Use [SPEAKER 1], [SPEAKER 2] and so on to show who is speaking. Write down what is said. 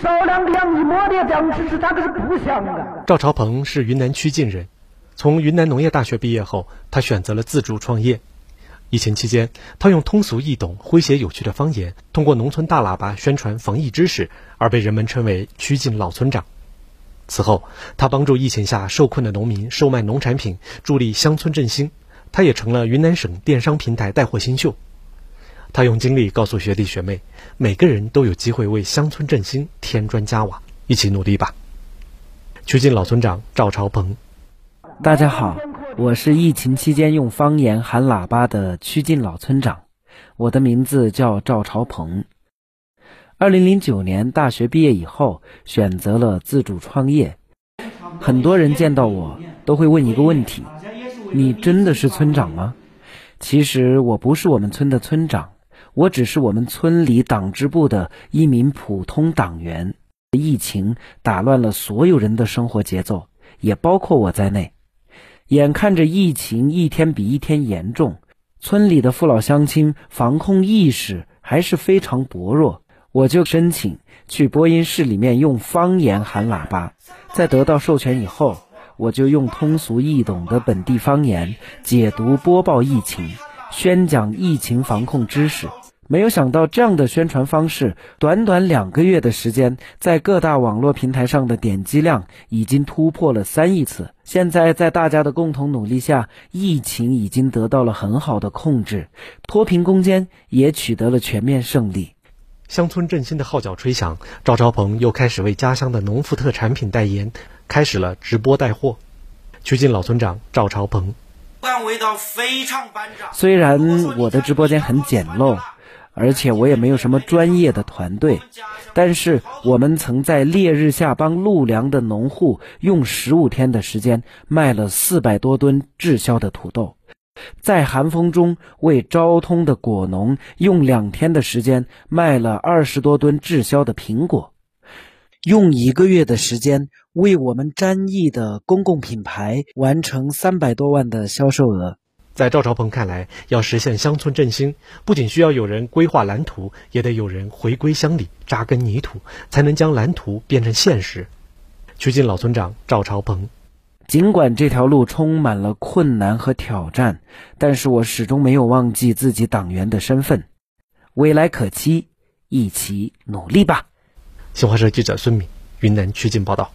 [SPEAKER 1] 少量两一摸的样子是咋个是不像啊？
[SPEAKER 2] 赵朝鹏是云南曲靖人，从云南农业大学毕业后，他选择了自主创业。疫情期间，他用通俗易懂、诙谐有趣的方言，通过农村大喇叭宣传防疫知识，而被人们称为“曲靖老村长”。此后，他帮助疫情下受困的农民售卖农产品，助力乡村振兴。他也成了云南省电商平台带货新秀。他用经历告诉学弟学妹，每个人都有机会为乡村振兴添砖加瓦，一起努力吧。曲靖老村长赵朝鹏，
[SPEAKER 3] 大家好，我是疫情期间用方言喊喇叭的曲靖老村长，我的名字叫赵朝鹏。二零零九年大学毕业以后，选择了自主创业。很多人见到我都会问一个问题：你真的是村长吗？其实我不是我们村的村长。我只是我们村里党支部的一名普通党员。疫情打乱了所有人的生活节奏，也包括我在内。眼看着疫情一天比一天严重，村里的父老乡亲防控意识还是非常薄弱，我就申请去播音室里面用方言喊喇叭。在得到授权以后，我就用通俗易懂的本地方言解读播报疫情，宣讲疫情防控知识。没有想到，这样的宣传方式，短短两个月的时间，在各大网络平台上的点击量已经突破了三亿次。现在，在大家的共同努力下，疫情已经得到了很好的控制，脱贫攻坚也取得了全面胜利。
[SPEAKER 2] 乡村振兴的号角吹响，赵朝鹏又开始为家乡的农副特产品代言，开始了直播带货。曲靖老村长赵朝鹏。
[SPEAKER 3] 虽然我的直播间很简陋。而且我也没有什么专业的团队，但是我们曾在烈日下帮陆良的农户用十五天的时间卖了四百多吨滞销的土豆，在寒风中为昭通的果农用两天的时间卖了二十多吨滞销的苹果，用一个月的时间为我们詹益的公共品牌完成三百多万的销售额。
[SPEAKER 2] 在赵朝鹏看来，要实现乡村振兴，不仅需要有人规划蓝图，也得有人回归乡里扎根泥土，才能将蓝图变成现实。曲靖老村长赵朝鹏，
[SPEAKER 3] 尽管这条路充满了困难和挑战，但是我始终没有忘记自己党员的身份。未来可期，一起努力吧。
[SPEAKER 2] 新华社记者孙敏，云南曲靖报道。